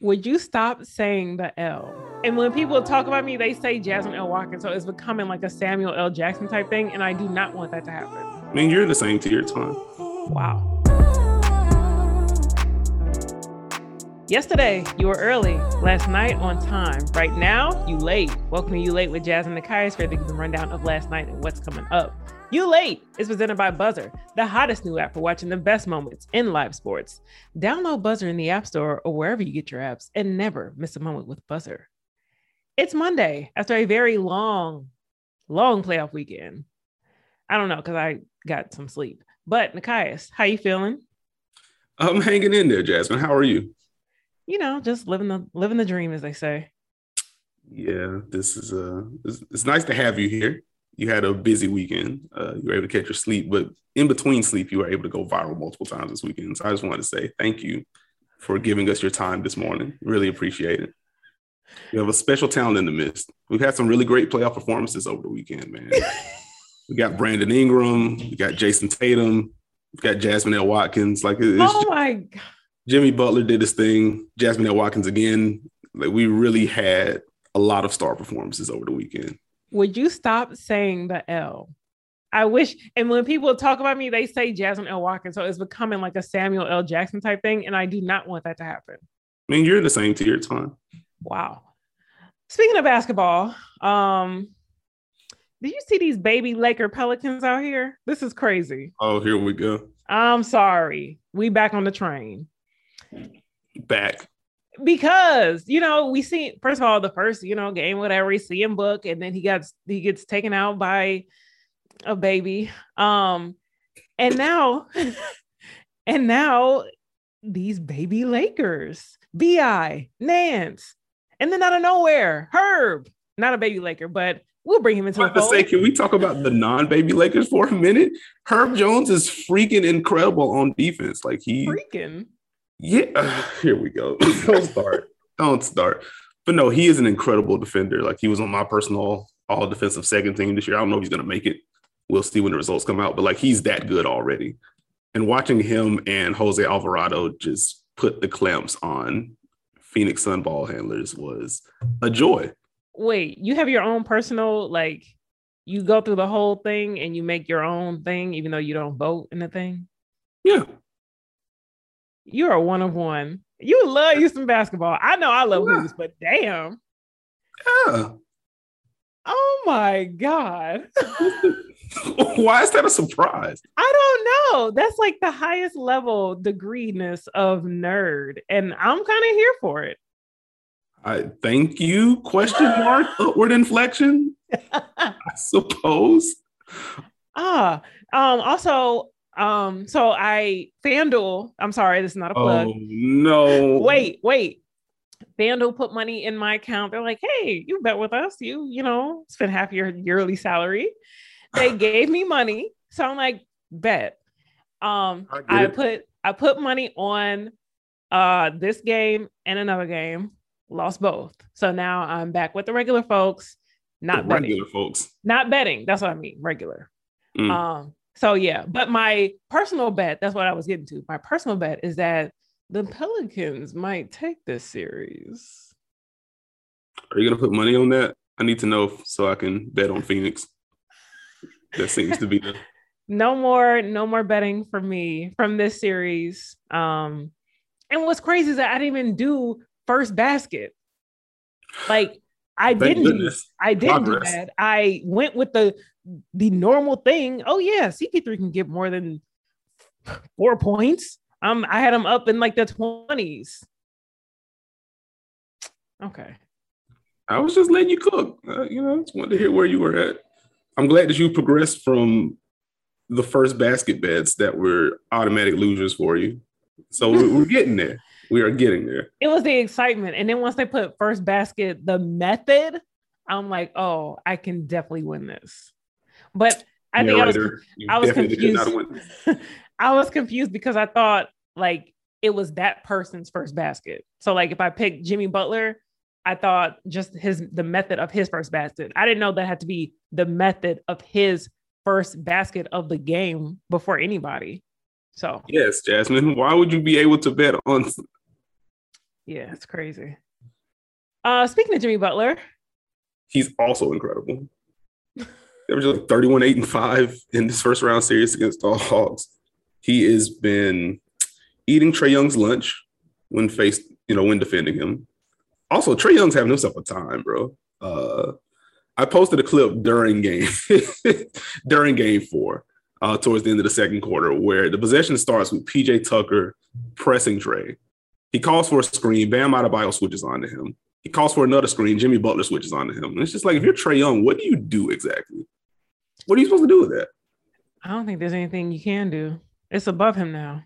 Would you stop saying the L? And when people talk about me, they say Jasmine L. Watkins. So it's becoming like a Samuel L. Jackson type thing. And I do not want that to happen. I mean, you're the same tier, time. Wow. Yesterday, you were early. Last night, on time. Right now, you late. Welcome to You Late with Jasmine Nekias, give the rundown of last night and what's coming up. You Late is presented by Buzzer, the hottest new app for watching the best moments in live sports. Download Buzzer in the App Store or wherever you get your apps and never miss a moment with Buzzer. It's Monday after a very long, long playoff weekend. I don't know because I got some sleep. But Nekias, how you feeling? I'm hanging in there, Jasmine. How are you? You know, just living the living the dream, as they say. Yeah, this is uh, it's, it's nice to have you here. You had a busy weekend. Uh, you were able to catch your sleep, but in between sleep, you were able to go viral multiple times this weekend. So I just wanted to say thank you for giving us your time this morning. Really appreciate it. You have a special talent in the midst. We've had some really great playoff performances over the weekend, man. we got Brandon Ingram, we got Jayson Tatum, we got Jasmine L. Watkins. Like, oh my God. Jimmy Butler did his thing. Jasmine L. Watkins again. Like, we really had a lot of star performances over the weekend. Would you stop saying the L? I wish, and when people talk about me, they say Jasmine L. Watkins. So it's becoming like a Samuel L. Jackson type thing. And I do not want that to happen. I mean, you're in the same tier. It's fine. Wow. Speaking of basketball, um, did you see these baby Laker Pelicans out here? This is crazy. Oh, here we go. I'm sorry. We back on the train. Back. Because you know, we see first of all the first, you know, game, whatever, we see him book, and then he gets he gets taken out by a baby. Um, and now and now these baby Lakers, BI, Nance, and then out of nowhere, Herb, not a baby Laker, but we'll bring him into the fold. Say, can we talk about the non-baby Lakers for a minute? Herb Jones is freaking incredible on defense. Like he freaking. Yeah, here we go. Don't start. Don't start. But no, he is an incredible defender. Like he was on my personal all defensive second team this year. I don't know if he's gonna make it. We'll see when the results come out. But like he's that good already. And watching him and Jose Alvarado just put the clamps on Phoenix Sun ball handlers was a joy. Wait, you have your own personal like you go through the whole thing and you make your own thing, even though you don't vote in the thing. Yeah. You are one of one. You love you some basketball. I know I love yeah. hoops, but damn. Yeah. Oh my God. Why is that a surprise? I don't know. That's like the highest level degreeness of nerd. And I'm kind of here for it. I thank you. Question mark upward inflection. I suppose. Ah, um, also, um, so I FanDuel, I'm sorry, this is not a plug. Oh no. Wait, wait. FanDuel put money in my account. They're like, hey, you bet with us. You, you know, spend half your yearly salary. They gave me money. So I'm like, bet. Um, I, I put I put money on uh this game and another game, lost both. So now I'm back with the regular folks, not the regular betting. folks. Not betting. That's what I mean, regular. Mm. Um, so yeah, but my personal bet, that's what I was getting to. My personal bet is that the Pelicans might take this series. Are you gonna put money on that? I need to know so I can bet on Phoenix. that seems to be the no more, no more betting for me from this series. Um, and what's crazy is that I didn't even do first basket. Like I Thank didn't do, I didn't Progress. do that. I went with the the normal thing. Oh yeah, CP3 can get more than four points. Um, I had him up in like the 20s. Okay. I was just letting you cook. Uh, you know, just wanted to hear where you were at. I'm glad that you progressed from the first basket bets that were automatic losers for you. So we're getting there. We are getting there. It was the excitement. And then once they put first basket, the method, I'm like, oh, I can definitely win this. But I think I was, I was confused. I was confused because I thought like it was that person's first basket. So like if I picked Jimmy Butler, I thought just his the method of his first basket. I didn't know that had to be the method of his first basket of the game before anybody. So yes, Jasmine, why would you be able to bet on Yeah, it's crazy. Uh, speaking of Jimmy Butler, he's also incredible. There was like 31, 8, and 5 in this first round series against the Hawks. He has been eating Trae Young's lunch when faced, you know, when defending him. Also, Trae Young's having himself a time, bro. Uh, I posted a clip during game during game four, uh, towards the end of the second quarter, where the possession starts with PJ Tucker pressing Trae. He calls for a screen. Bam Adebayo switches on to him. He calls for another screen. Jimmy Butler switches on to him. And it's just like if you're Trae Young, what do you do exactly? What are you supposed to do with that? I don't think there's anything you can do. It's above him now.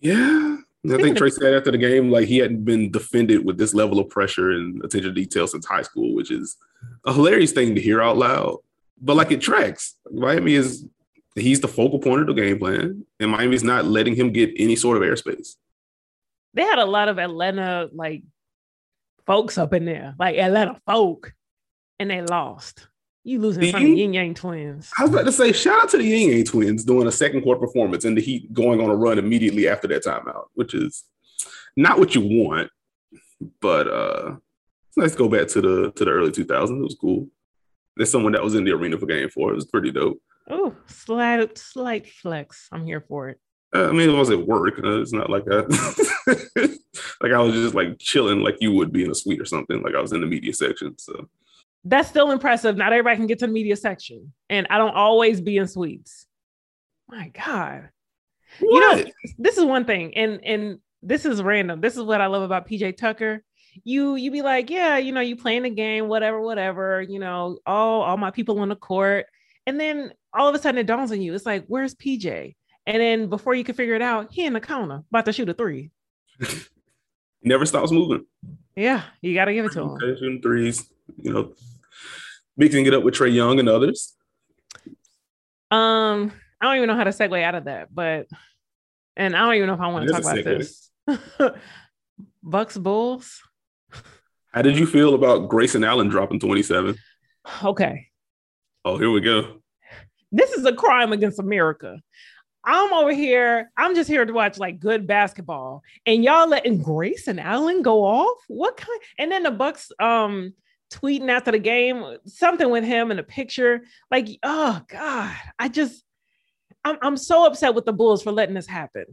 Yeah. I think Trae said after the game, like he hadn't been defended with this level of pressure and attention to detail since high school, which is a hilarious thing to hear out loud. But like it tracks. Miami is he's the focal point of the game plan, and Miami's not letting him get any sort of airspace. They had a lot of Atlanta like folks up in there, like Atlanta folk, and they lost. You losing the Ying Yang twins. I was about to say, shout out to the Ying Yang twins doing a second quarter performance and the Heat going on a run immediately after that timeout, which is not what you want. But uh it's nice to go back to the to the early 2000s. It was cool. There's someone that was in the arena for game four. It was pretty dope. Oh, slight slight flex. I'm here for it. Uh, I mean, it was at work. Uh, it's not like that. like I was just like chilling, like you would be in a suite or something. Like I was in the media section. So that's still impressive. Not everybody can get to the media section, and I don't always be in suites. My God, what? you know, this is one thing, and and this is random. This is what I love about PJ Tucker. You you be like, yeah, you know, you playing the game, whatever, whatever. You know, all all my people on the court, and then all of a sudden it dawns on you. It's like, where's PJ? And then before you can figure it out, he in the corner about to shoot a three. never stops moving. Yeah, you got to give it to him. Shooting threes, you know, mixing it up with Trae Young and others? Um, I don't even know how to segue out of that, but and I don't even know if I want to talk about this. Bucks Bulls. How did you feel about Grayson Allen dropping 27? Okay. Oh, here we go. This is a crime against America. I'm over here. I'm just here to watch like good basketball, and y'all letting Grayson Allen go off. What kind? And then the Bucks um tweeting after the game, something with him in a picture. Like, oh God, I just, I'm, I'm so upset with the Bulls for letting this happen.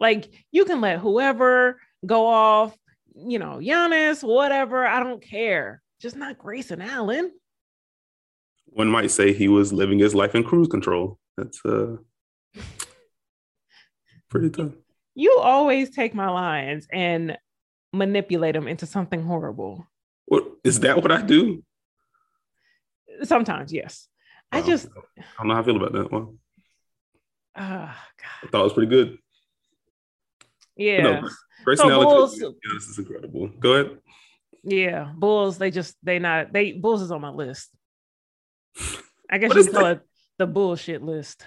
Like, you can let whoever go off, you know, Giannis, whatever. I don't care. Just not Grayson Allen. One might say he was living his life in cruise control. That's uh pretty tough. You always take my lines and manipulate them into something horrible. What is that what I do? Sometimes, yes. I just I don't know how I feel about that one. Oh, God. I thought it was pretty good. Yeah. No, personality so Bulls, this is incredible. Go ahead. Yeah, Bulls. They just they not they Bulls is on my list. I guess you call that? it the bullshit list.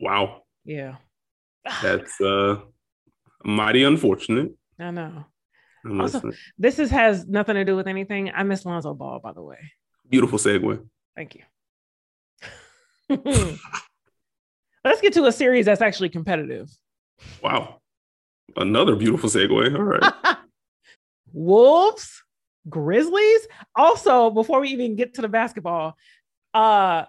Wow. Yeah. That's uh mighty unfortunate. I know. Also, this is has nothing to do with anything. I miss Lonzo Ball, by the way. Beautiful segue. Thank you. Let's get to a series that's actually competitive. Wow. Another beautiful segue. All right. Wolves, Grizzlies. Also, before we even get to the basketball, uh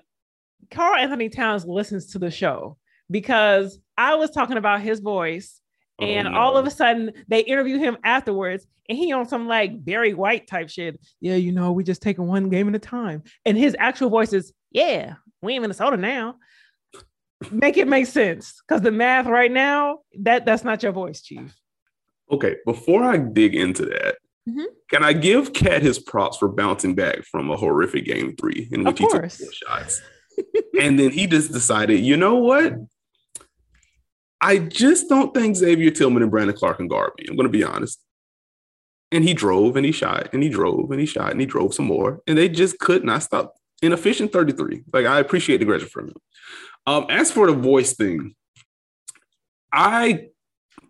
Karl-Anthony Towns listens to the show because I was talking about his voice Oh, and no. all of a sudden they interview him afterwards and he on some like Barry White type shit. Yeah, you know, we just taking one game at a time. And his actual voice is, yeah, we in Minnesota now. make it make sense. Cause the math right now, that that's not your voice, Chief. Okay, before I dig into that, mm-hmm. can I give KAT his props for bouncing back from a horrific game three in which he took four shots? and then he just decided, you know what? I just don't think Xavier Tillman and Brandon Clarke can guard me. I'm going to be honest. And he drove and he shot and he drove and he shot and he drove some more. And they just could not stop. Inefficient 33. Like, I appreciate the aggression from him. Um, as for the voice thing, I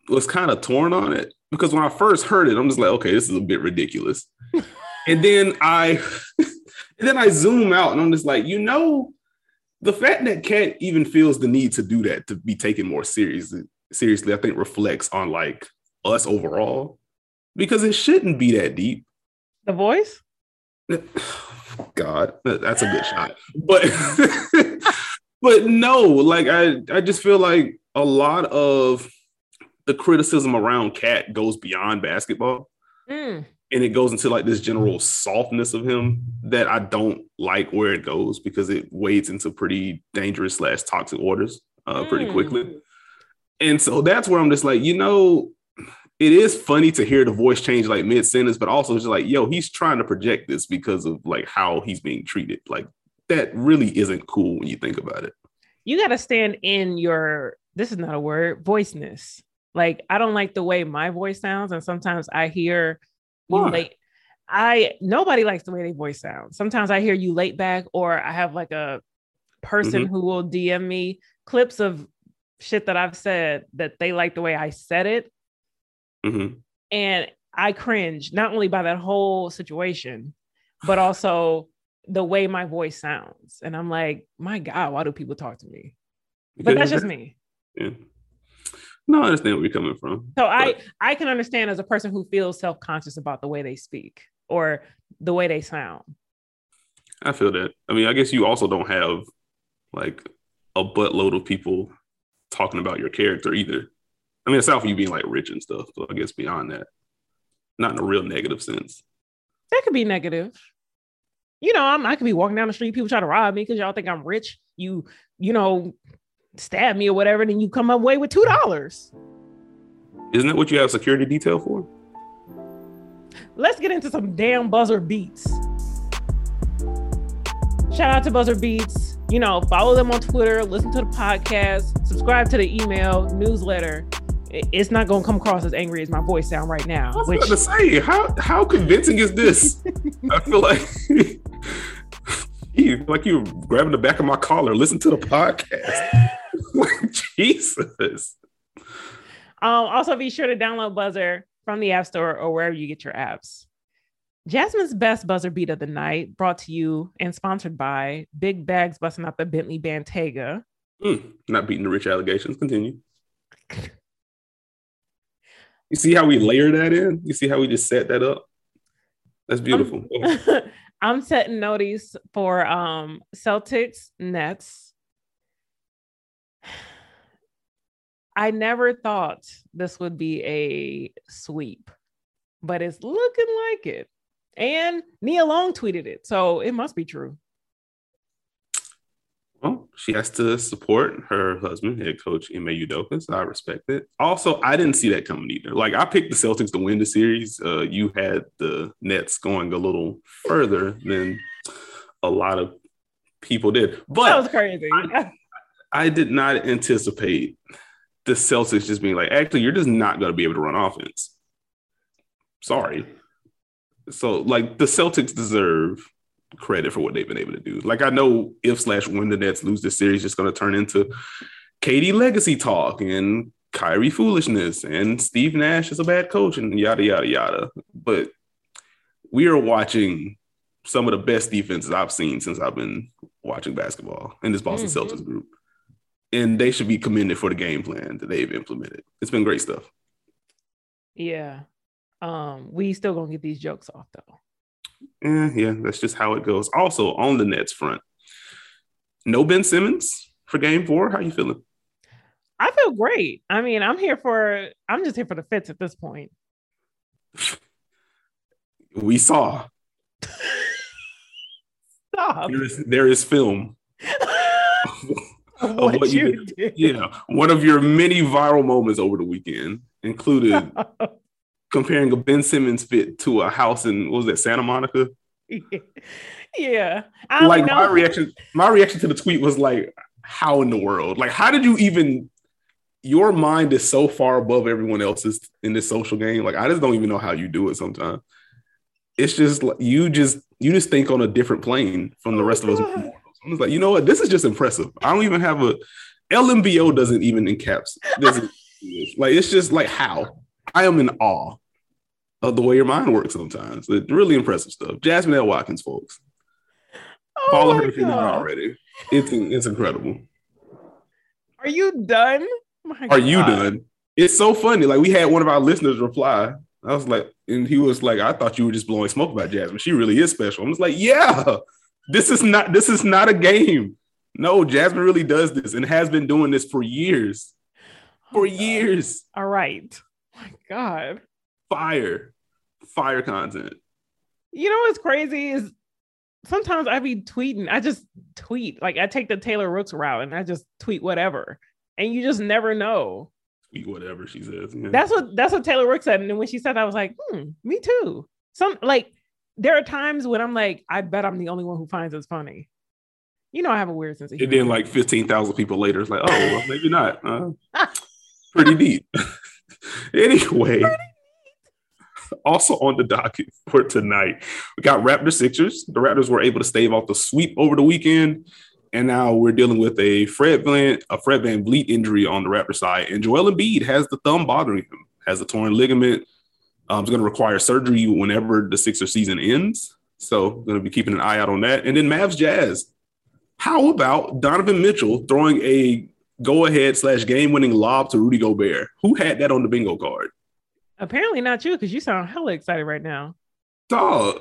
was kind of torn on it because when I first heard it, I'm just like, okay, this is a bit ridiculous. and then I and then I zoom out and I'm just like, you know, the fact that KAT even feels the need to do that to be taken more seriously, seriously, I think reflects on like us overall. because it shouldn't be that deep. The voice? God, that's a good shot. But but no, like I I just feel like a lot of the criticism around KAT goes beyond basketball. Mm. And it goes into like this general softness of him that I don't like where it goes because it wades into pretty dangerous slash toxic orders uh, mm. pretty quickly. And so that's where I'm just like, you know, it is funny to hear the voice change like mid sentence, but also just like, yo, he's trying to project this because of like how he's being treated. Like that really isn't cool when you think about it. You got to stand in your, this is not a word, voiceness. Like, I don't like the way my voice sounds. And sometimes I hear you late. I, nobody likes the way their voice sounds. Sometimes I hear you late back, or I have like a person mm-hmm. who will DM me clips of shit that I've said that they like the way I said it. Mm-hmm. And I cringe not only by that whole situation, but also the way my voice sounds. And I'm like, my God, why do people talk to me? But that's just me. Yeah. No, I understand where you're coming from. So but... I I can understand as a person who feels self-conscious about the way they speak or the way they sound. I feel that. I mean, I guess you also don't have like a buttload of people talking about your character either. I mean, aside from you being like rich and stuff, so I guess beyond that, not in a real negative sense. That could be negative. You know, I'm, I could be walking down the street, people try to rob me because y'all think I'm rich. You, you know, stab me or whatever, then you come away with two dollars. Isn't that what you have security detail for? Let's get into some damn buzzer beats. Shout out to Buzzer Beats. You know, follow them on Twitter, listen to the podcast, subscribe to the email newsletter. It's not going to come across as angry as my voice sound right now. I was which... going to say, how how convincing is this? I feel like you like you're grabbing the back of my collar. Listen to the podcast. Jesus. Um, also, be sure to download Buzzer from the App Store or wherever you get your apps. Jasmine's best buzzer beat of the night, brought to you and sponsored by Big Bags busting out the Bentley Bentayga. Mm, not beating the rich allegations. Continue. you see how we layer that in? You see how we just set that up? That's beautiful. I'm, I'm setting notice for um Celtics Nets. I never thought this would be a sweep, but it's looking like it. And Nia Long tweeted it. So it must be true. Well, she has to support her husband, head coach Ime Udoka. So I respect it. Also, I didn't see that coming either. Like I picked the Celtics to win the series. Uh, you had the Nets going a little further than a lot of people did. But that was crazy. I, I did not anticipate the Celtics just being like, actually, you're just not going to be able to run offense. Sorry. So like the Celtics deserve credit for what they've been able to do. Like I know if slash when the Nets lose this series, it's going to turn into KD legacy talk and Kyrie foolishness and Steve Nash is a bad coach and yada yada yada. But we are watching some of the best defenses I've seen since I've been watching basketball in this Boston mm-hmm. Celtics group. And they should be commended for the game plan that they've implemented. It's been great stuff. Yeah. Um, we still gonna get these jokes off though. Yeah, yeah, that's just how it goes. Also, on the Nets front, no Ben Simmons for Game Four. How you feeling? I feel great. I mean, I'm here for. I'm just here for the fits at this point. we saw. Stop. There is, there is film. what, what, you, you did. Yeah, one of your many viral moments over the weekend included comparing a Ben Simmons fit to a house in what was that Santa Monica? yeah. like my reaction, my reaction to the tweet was like, how in the world? Like, how did you even your mind is so far above everyone else's in this social game. Like, I just don't even know how you do it sometimes. It's just like you just you just think on a different plane from the rest oh, of us. I'm just like, you know what? This is just impressive. I don't even have a LMBO doesn't even encaps. Doesn't, like it's just like how I am in awe of the way your mind works sometimes. It's really impressive stuff. Jasmine L. Watkins, folks. Oh Follow her if you're not already. It's it's incredible. Are you done? My Are God. you done? It's so funny. Like we had one of our listeners reply I was like, and he was like, I thought you were just blowing smoke about Jasmine. She really is special. I was like, yeah, this is not this is not a game. No, Jasmine really does this and has been doing this for years. For oh, years. All right. Oh my God. Fire. Fire content. You know what's crazy is sometimes I be tweeting. I just tweet. Like I take the Taylor Rooks route and I just tweet whatever. And you just never know. Tweet whatever she says. Yeah. That's what that's what Taylor Rooks said. And when she said that, I was like, hmm, me too. Some like there are times when I'm like, I bet I'm the only one who finds this funny. You know, I have a weird sense of humor. And then like 15,000 people later, it's like, oh, well, maybe not. Uh, pretty deep. anyway, also on the docket for tonight, we got Raptor Sixers. The Raptors were able to stave off the sweep over the weekend. And now we're dealing with a Fred Van, a Fred Van VanVleet injury on the Raptor side. And Joel Embiid has the thumb bothering him, has a torn ligament. Um, it's going to require surgery whenever the Sixer season ends. So going to be keeping an eye out on that. And then Mavs Jazz. How about Donovan Mitchell throwing a go ahead slash game winning lob to Rudy Gobert? Who had that on the bingo card? Apparently not you, because you sound hella excited right now. Dog.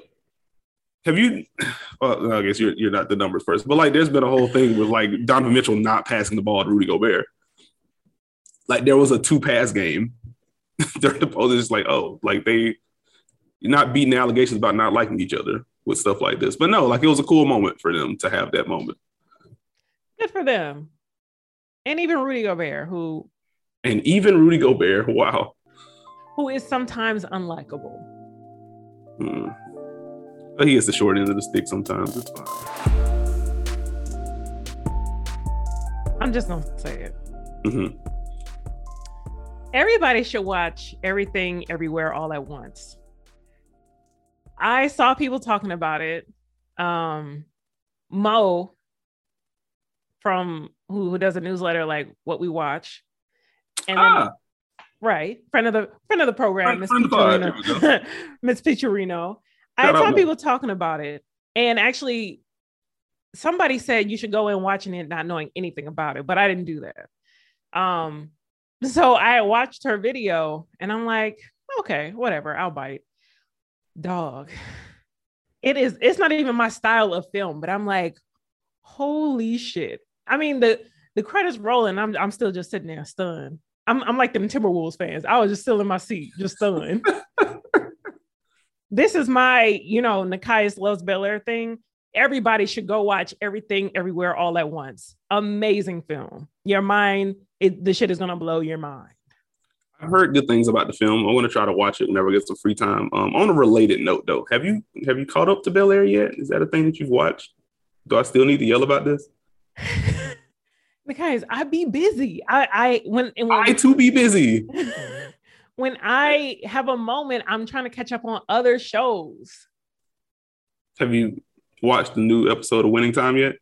Have you? Well, I guess you're you're not the numbers first, but like, there's been a whole thing with like Donovan Mitchell not passing the ball to Rudy Gobert. Like there was a two pass game. They're supposed to just like, oh, like they not beating allegations about not liking each other with stuff like this. But no, like it was a cool moment for them to have that moment. Good for them. And even Rudy Gobert, who and even Rudy Gobert, wow. Who is sometimes unlikable. Hmm. But he gets the short end of the stick sometimes. It's fine. I'm just gonna say it. Mm-hmm. Everybody should watch everything everywhere all at once. I saw people talking about it. Um, Mo from who, who does a newsletter like what we watch, and ah. then, right friend of the friend of the program, Miss Picciarino. Miss Picciarino. I saw people talking about it, and actually, somebody said you should go in watching it not knowing anything about it, but I didn't do that. Um, so I watched her video, and I'm like, okay, whatever, I'll bite. Dog, it is. It's not even my style of film, but I'm like, holy shit! I mean the the credits rolling. I'm I'm still just sitting there stunned. I'm I'm like them Timberwolves fans. I was just still in my seat, just stunned. this is my, you know, Nekias loves Bel Air thing. Everybody should go watch everything everywhere all at once. Amazing film. Your mind, it, the shit is gonna blow your mind. I've heard good things about the film. I want to try to watch it whenever I get some free time. Um, on a related note, though, have you have you caught up to Bel Air yet? Is that a thing that you've watched? Do I still need to yell about this? because I be busy. I I when, when I too be busy. when I have a moment, I'm trying to catch up on other shows. Have you watched the new episode of Winning Time yet?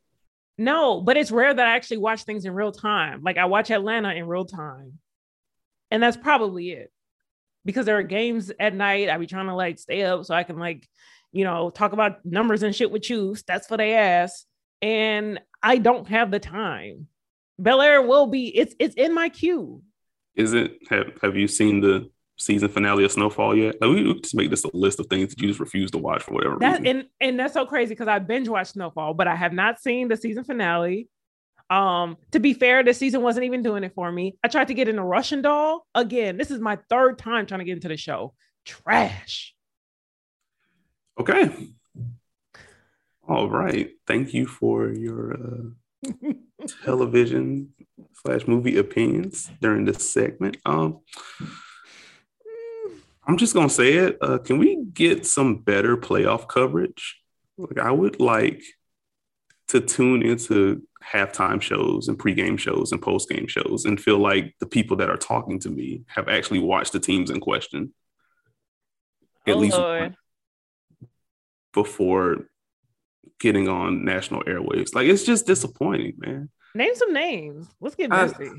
No, but it's rare that I actually watch things in real time. Like I watch Atlanta in real time. And that's probably it. Because there are games at night. I be trying to like stay up so I can like, you know, talk about numbers and shit with you. That's for they ass. And I don't have the time. Bel Air will be, it's it's in my queue is it? Have Have you seen the season finale of Snowfall yet? Like, we, just make this a list of things that you just refuse to watch for whatever that, reason. And and that's so crazy because I binge watched Snowfall, but I have not seen the season finale. Um, to be fair, this season wasn't even doing it for me. I tried to get into Russian Doll again. This is my third time trying to get into the show. Trash. Okay. All right. Thank you for your uh, television slash movie opinions during this segment. Um, I'm just gonna say it. Uh, can we get some better playoff coverage? Like I would like to tune into halftime shows and pregame shows and postgame shows and feel like the people that are talking to me have actually watched the teams in question. At oh, least before getting on national airwaves. Like it's just disappointing, man. Name some names. Let's get messy.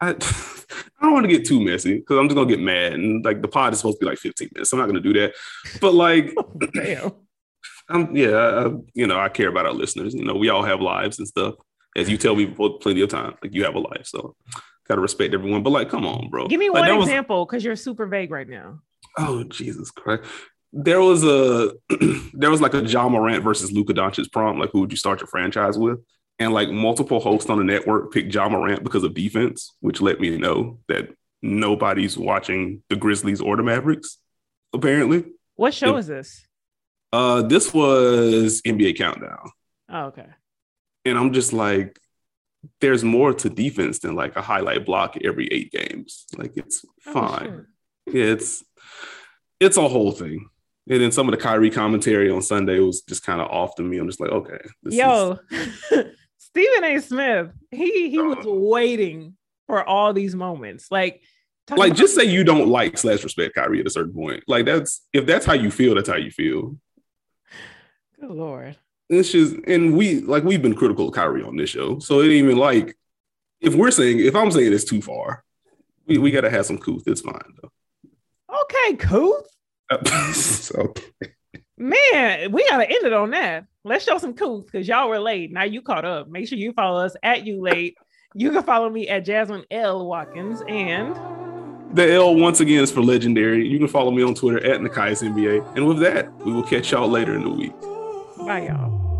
I, I, I don't want to get too messy because I'm just gonna get mad. And like the pod is supposed to be like 15 minutes. So I'm not gonna do that. But like, oh, damn. I'm, yeah, I, you know, I care about our listeners. You know, we all have lives and stuff. As you tell me plenty of time, like you have a life, so gotta respect everyone. But like, come on, bro. Give me like, one example because you're super vague right now. Oh Jesus Christ! There was a there was like a Ja Morant versus Luka Doncic prompt, Like, who would you start your franchise with? And like multiple hosts on the network picked Ja Morant because of defense, which let me know that nobody's watching the Grizzlies or the Mavericks. Apparently, what show is this? Uh, this was NBA Countdown. Oh, okay. And I'm just like, there's more to defense than like a highlight block every eight games. Like it's oh, fine. It's it's a whole thing. And then some of the Kyrie commentary on Sunday was just kind of off to me. I'm just like, okay. Yo, is... Stephen A. Smith, he he was uh, waiting for all these moments. Like, like just say you don't like slash respect Kyrie at a certain point. Like that's if that's how you feel, that's how you feel. Good lord. It's just and we like we've been critical of Kyrie on this show. So it even like if we're saying if I'm saying it's too far, we, we gotta have some couth. It's fine though. Okay, couth. okay. Man, we gotta end it on that. Let's show some couth because y'all were late. Now you caught up. Make sure you follow us at you late. You can follow me at Jasmine L. Watkins and the L once again is for legendary. You can follow me on Twitter at Nekias NBA. And with that, we will catch y'all later in the week. Bye, y'all.